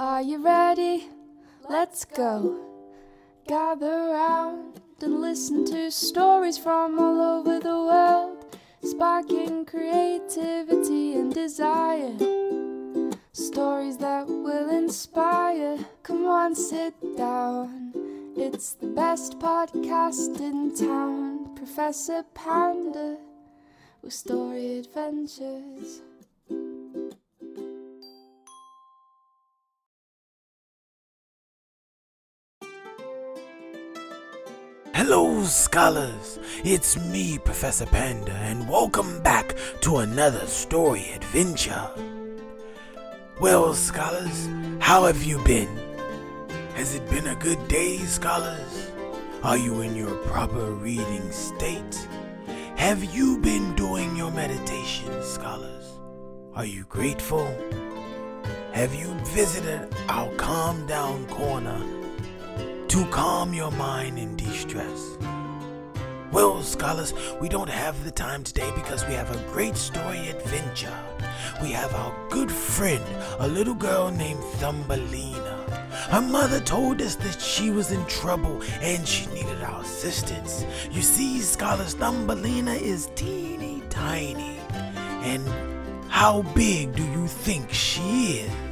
Are you ready? Let's go. Gather round and listen to stories from all over the world, sparking creativity and desire. Stories that will inspire. Come on, sit down. It's the best podcast in town. Professor Panda with story adventures. Hello, scholars! It's me, Professor Panda, and welcome back to another story adventure. Well, scholars, how have you been? Has it been a good day, scholars? Are you in your proper reading state? Have you been doing your meditation, scholars? Are you grateful? Have you visited our calm down corner to calm your mind and de stress? Well, scholars, we don't have the time today because we have a great story adventure. We have our good friend, a little girl named Thumbelina. Her mother told us that she was in trouble and she needed our assistance. You see, scholars, Thumbelina is teeny tiny. And how big do you think she is?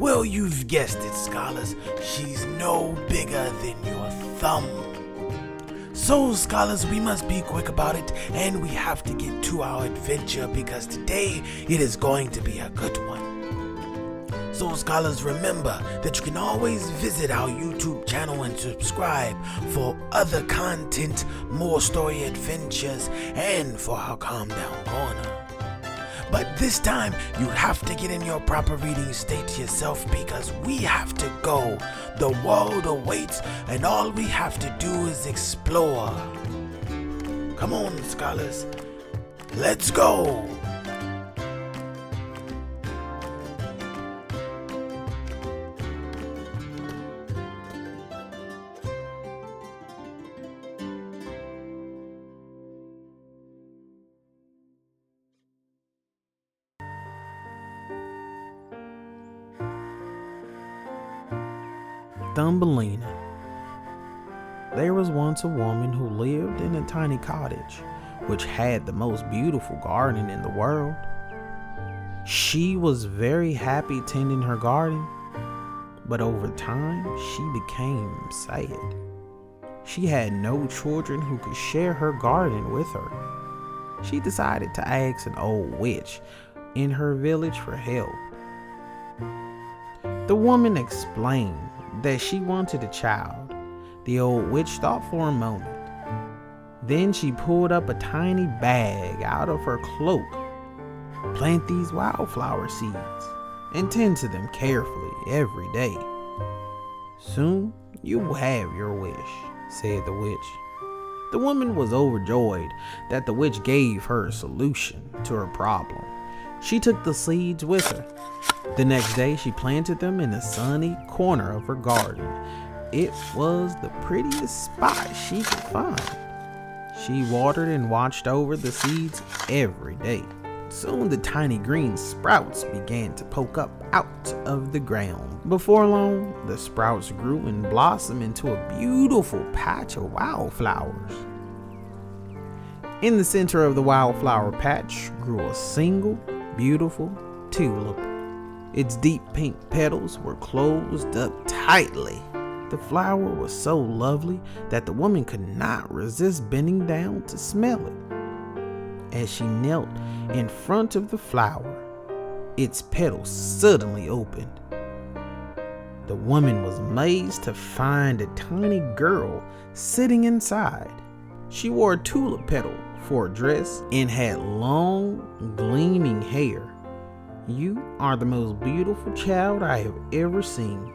Well, you've guessed it, scholars. She's no bigger than your thumb. So, scholars, we must be quick about it and we have to get to our adventure because today it is going to be a good one. So, scholars, remember that you can always visit our YouTube channel and subscribe for other content, more story adventures, and for our Calm Down Corner. But this time, you have to get in your proper reading state yourself because we have to go. The world awaits, and all we have to do is explore. Come on, scholars. Let's go. Thumbelina. There was once a woman who lived in a tiny cottage, which had the most beautiful garden in the world. She was very happy tending her garden, but over time she became sad. She had no children who could share her garden with her. She decided to ask an old witch in her village for help. The woman explained that she wanted a child. The old witch thought for a moment. Then she pulled up a tiny bag out of her cloak. Plant these wildflower seeds and tend to them carefully every day. Soon you will have your wish, said the witch. The woman was overjoyed that the witch gave her a solution to her problem. She took the seeds with her. The next day, she planted them in a sunny corner of her garden. It was the prettiest spot she could find. She watered and watched over the seeds every day. Soon the tiny green sprouts began to poke up out of the ground. Before long, the sprouts grew and blossomed into a beautiful patch of wildflowers. In the center of the wildflower patch grew a single beautiful tulip. Its deep pink petals were closed up tightly. The flower was so lovely that the woman could not resist bending down to smell it. As she knelt in front of the flower, its petals suddenly opened. The woman was amazed to find a tiny girl sitting inside. She wore a tulip petal for a dress and had long, gleaming hair. You are the most beautiful child I have ever seen,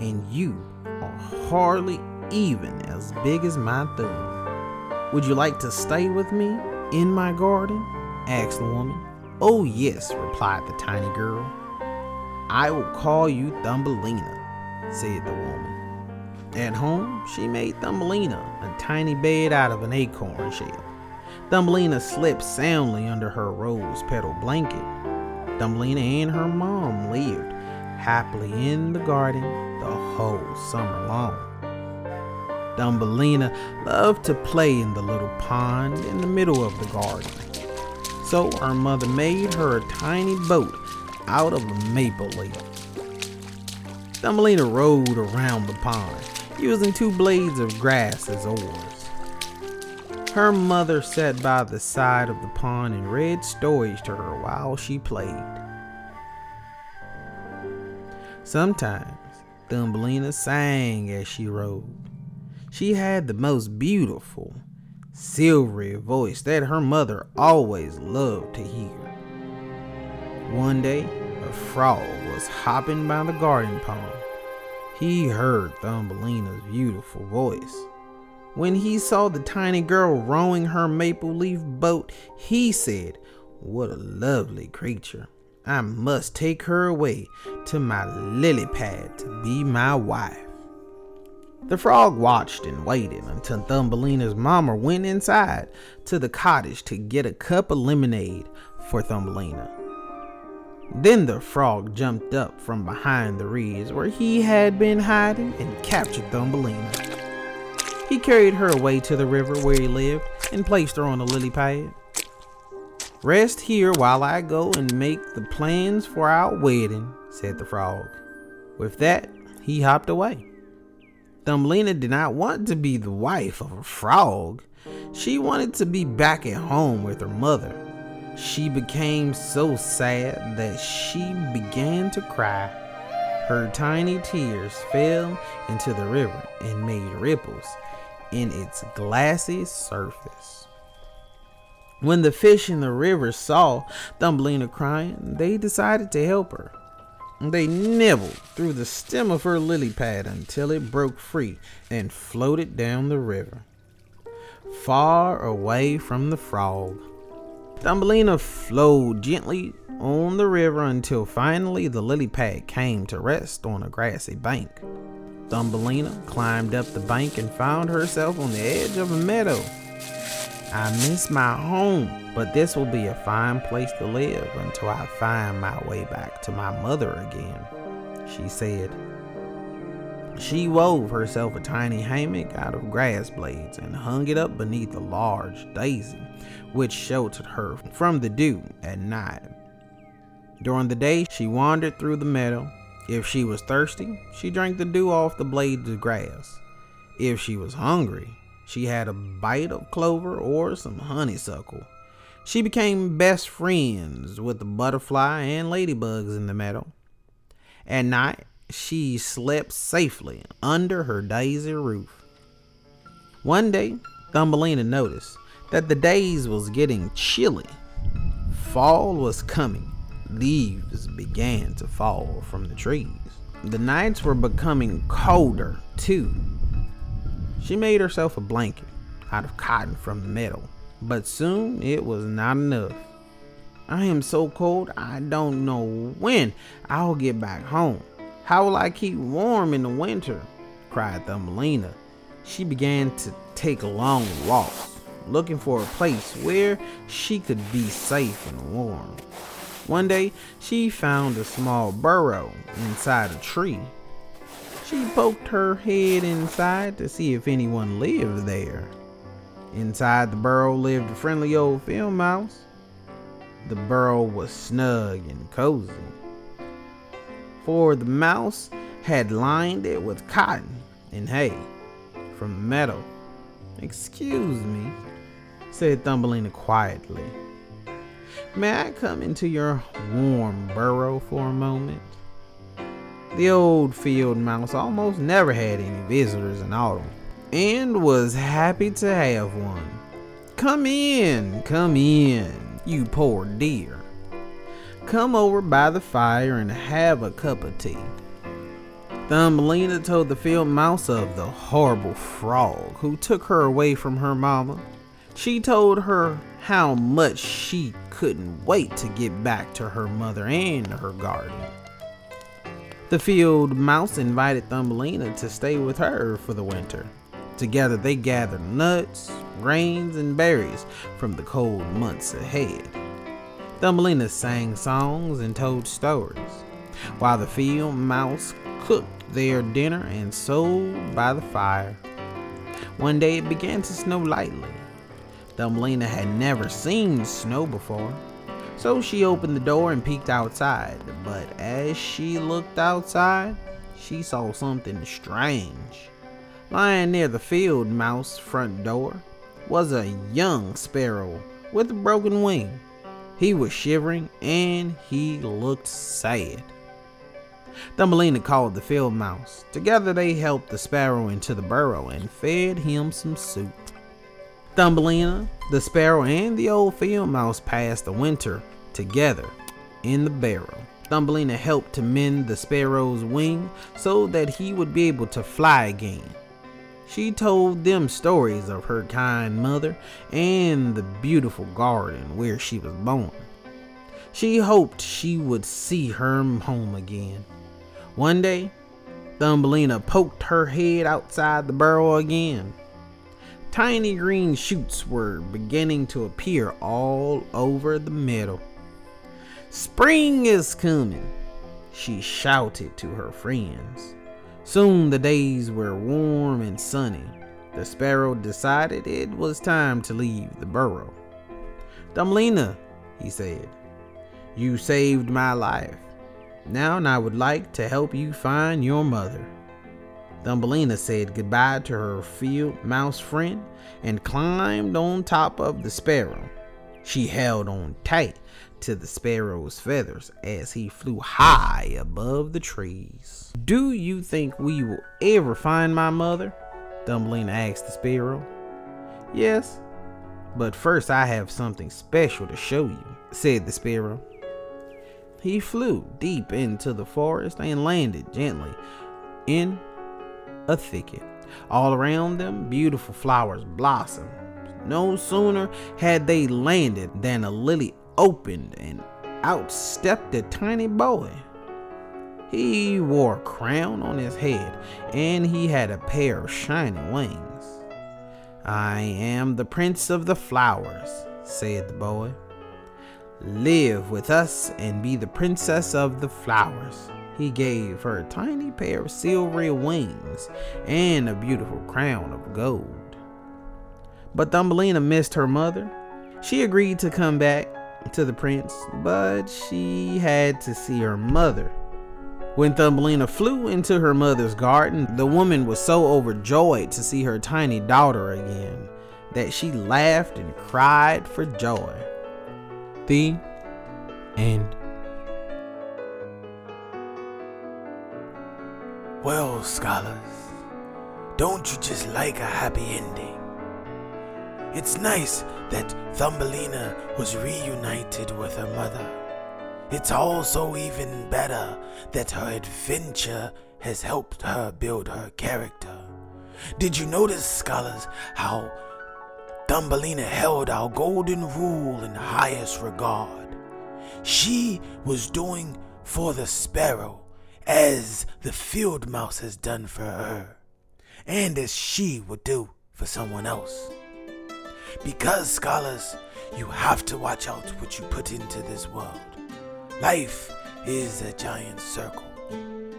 and you are hardly even as big as my thumb. Would you like to stay with me in my garden? asked the woman. Oh, yes, replied the tiny girl. I will call you Thumbelina, said the woman. At home, she made Thumbelina a tiny bed out of an acorn shell. Thumbelina slept soundly under her rose petal blanket. Thumbelina and her mom lived happily in the garden the whole summer long. Thumbelina loved to play in the little pond in the middle of the garden. So her mother made her a tiny boat out of a maple leaf. Thumbelina rowed around the pond, using two blades of grass as oars. Her mother sat by the side of the pond and read stories to her while she played. Sometimes Thumbelina sang as she rowed. She had the most beautiful, silvery voice that her mother always loved to hear. One day, a frog was hopping by the garden pond. He heard Thumbelina's beautiful voice. When he saw the tiny girl rowing her maple leaf boat, he said, What a lovely creature. I must take her away to my lily pad to be my wife. The frog watched and waited until Thumbelina's mama went inside to the cottage to get a cup of lemonade for Thumbelina. Then the frog jumped up from behind the reeds where he had been hiding and captured Thumbelina. He carried her away to the river where he lived and placed her on a lily pad. Rest here while I go and make the plans for our wedding, said the frog. With that, he hopped away. Thumbelina did not want to be the wife of a frog. She wanted to be back at home with her mother. She became so sad that she began to cry. Her tiny tears fell into the river and made ripples in its glassy surface. When the fish in the river saw Thumbelina crying, they decided to help her. They nibbled through the stem of her lily pad until it broke free and floated down the river, far away from the frog. Thumbelina flowed gently on the river until finally the lily pad came to rest on a grassy bank. Thumbelina climbed up the bank and found herself on the edge of a meadow. I miss my home, but this will be a fine place to live until I find my way back to my mother again, she said. She wove herself a tiny hammock out of grass blades and hung it up beneath a large daisy, which sheltered her from the dew at night. During the day, she wandered through the meadow. If she was thirsty, she drank the dew off the blades of grass. If she was hungry, she had a bite of clover or some honeysuckle. She became best friends with the butterfly and ladybugs in the meadow. At night, she slept safely under her daisy roof. One day, Thumbelina noticed that the days was getting chilly. Fall was coming. Leaves began to fall from the trees. The nights were becoming colder, too. She made herself a blanket out of cotton from the meadow, but soon it was not enough. I am so cold, I don't know when I'll get back home. How will I keep warm in the winter? cried Thumbelina. She began to take long walks, looking for a place where she could be safe and warm. One day, she found a small burrow inside a tree she poked her head inside to see if anyone lived there. Inside the burrow lived a friendly old field mouse. The burrow was snug and cozy, for the mouse had lined it with cotton and hay from the meadow. Excuse me, said Thumbelina quietly. May I come into your warm burrow for a moment? The old field mouse almost never had any visitors in autumn and was happy to have one. Come in, come in, you poor dear. Come over by the fire and have a cup of tea. Thumbelina told the field mouse of the horrible frog who took her away from her mama. She told her how much she couldn't wait to get back to her mother and her garden. The field mouse invited Thumbelina to stay with her for the winter. Together they gathered nuts, grains, and berries from the cold months ahead. Thumbelina sang songs and told stories. while the field mouse cooked their dinner and sewed by the fire. One day it began to snow lightly. Thumbelina had never seen snow before, so she opened the door and peeked outside. But as she looked outside, she saw something strange. Lying near the field mouse front door was a young sparrow with a broken wing. He was shivering and he looked sad. Thumbelina called the field mouse. Together they helped the sparrow into the burrow and fed him some soup. Thumbelina, the sparrow, and the old field mouse passed the winter together in the barrow. Thumbelina helped to mend the sparrow's wing so that he would be able to fly again. She told them stories of her kind mother and the beautiful garden where she was born. She hoped she would see her home again. One day, Thumbelina poked her head outside the burrow again. Tiny green shoots were beginning to appear all over the meadow. Spring is coming, she shouted to her friends. Soon the days were warm and sunny. The sparrow decided it was time to leave the burrow. Thumbelina, he said, you saved my life. Now I would like to help you find your mother. Thumbelina said goodbye to her field mouse friend and climbed on top of the sparrow. She held on tight to the sparrow's feathers as he flew high above the trees. Do you think we will ever find my mother? Thumbelina asked the sparrow. Yes, but first I have something special to show you, said the sparrow. He flew deep into the forest and landed gently in a thicket. All around them, beautiful flowers blossomed. No sooner had they landed than a lily opened and out stepped a tiny boy. He wore a crown on his head and he had a pair of shining wings. I am the Prince of the Flowers, said the boy. Live with us and be the Princess of the Flowers. He gave her a tiny pair of silvery wings and a beautiful crown of gold. But Thumbelina missed her mother. She agreed to come back to the prince, but she had to see her mother. When Thumbelina flew into her mother's garden, the woman was so overjoyed to see her tiny daughter again that she laughed and cried for joy. The end. Well, scholars, don't you just like a happy ending? It's nice that Thumbelina was reunited with her mother. It's also even better that her adventure has helped her build her character. Did you notice, scholars, how Thumbelina held our golden rule in highest regard? She was doing for the sparrow as the field mouse has done for her, and as she would do for someone else. Because, scholars, you have to watch out what you put into this world. Life is a giant circle,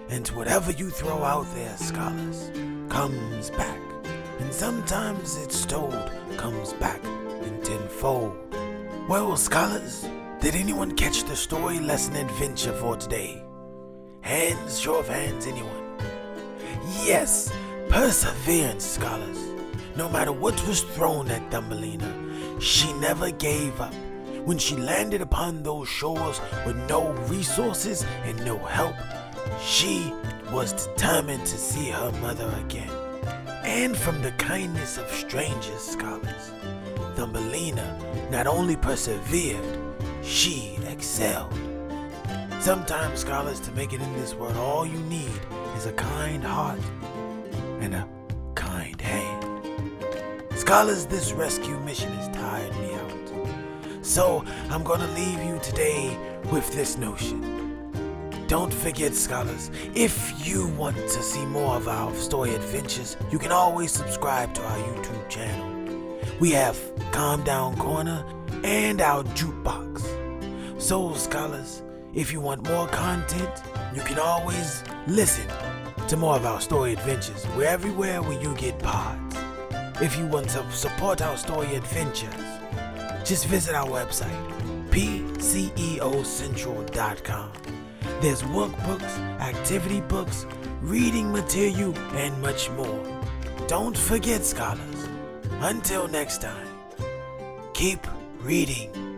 and whatever you throw out there, scholars, comes back. And sometimes it's told comes back in tenfold. Well, scholars, did anyone catch the story lesson adventure for today? Hands, show of hands, anyone? Yes, perseverance, scholars. No matter what was thrown at Thumbelina, she never gave up. When she landed upon those shores with no resources and no help, she was determined to see her mother again. And from the kindness of strangers, scholars, Thumbelina not only persevered, she excelled. Sometimes, scholars, to make it in this world, all you need is a kind heart and a kind hand. Scholars, this rescue mission has tired me out. So I'm gonna leave you today with this notion. Don't forget, scholars, if you want to see more of our story adventures, you can always subscribe to our YouTube channel. We have Calm Down Corner and our jukebox. So, scholars, if you want more content, You can always listen to more of our story adventures. We're everywhere where you get pods. If you want to support our story adventures, just visit our website, pceocentral.com. There's workbooks, activity books, reading material, and much more. Don't forget, scholars, until next time, keep reading.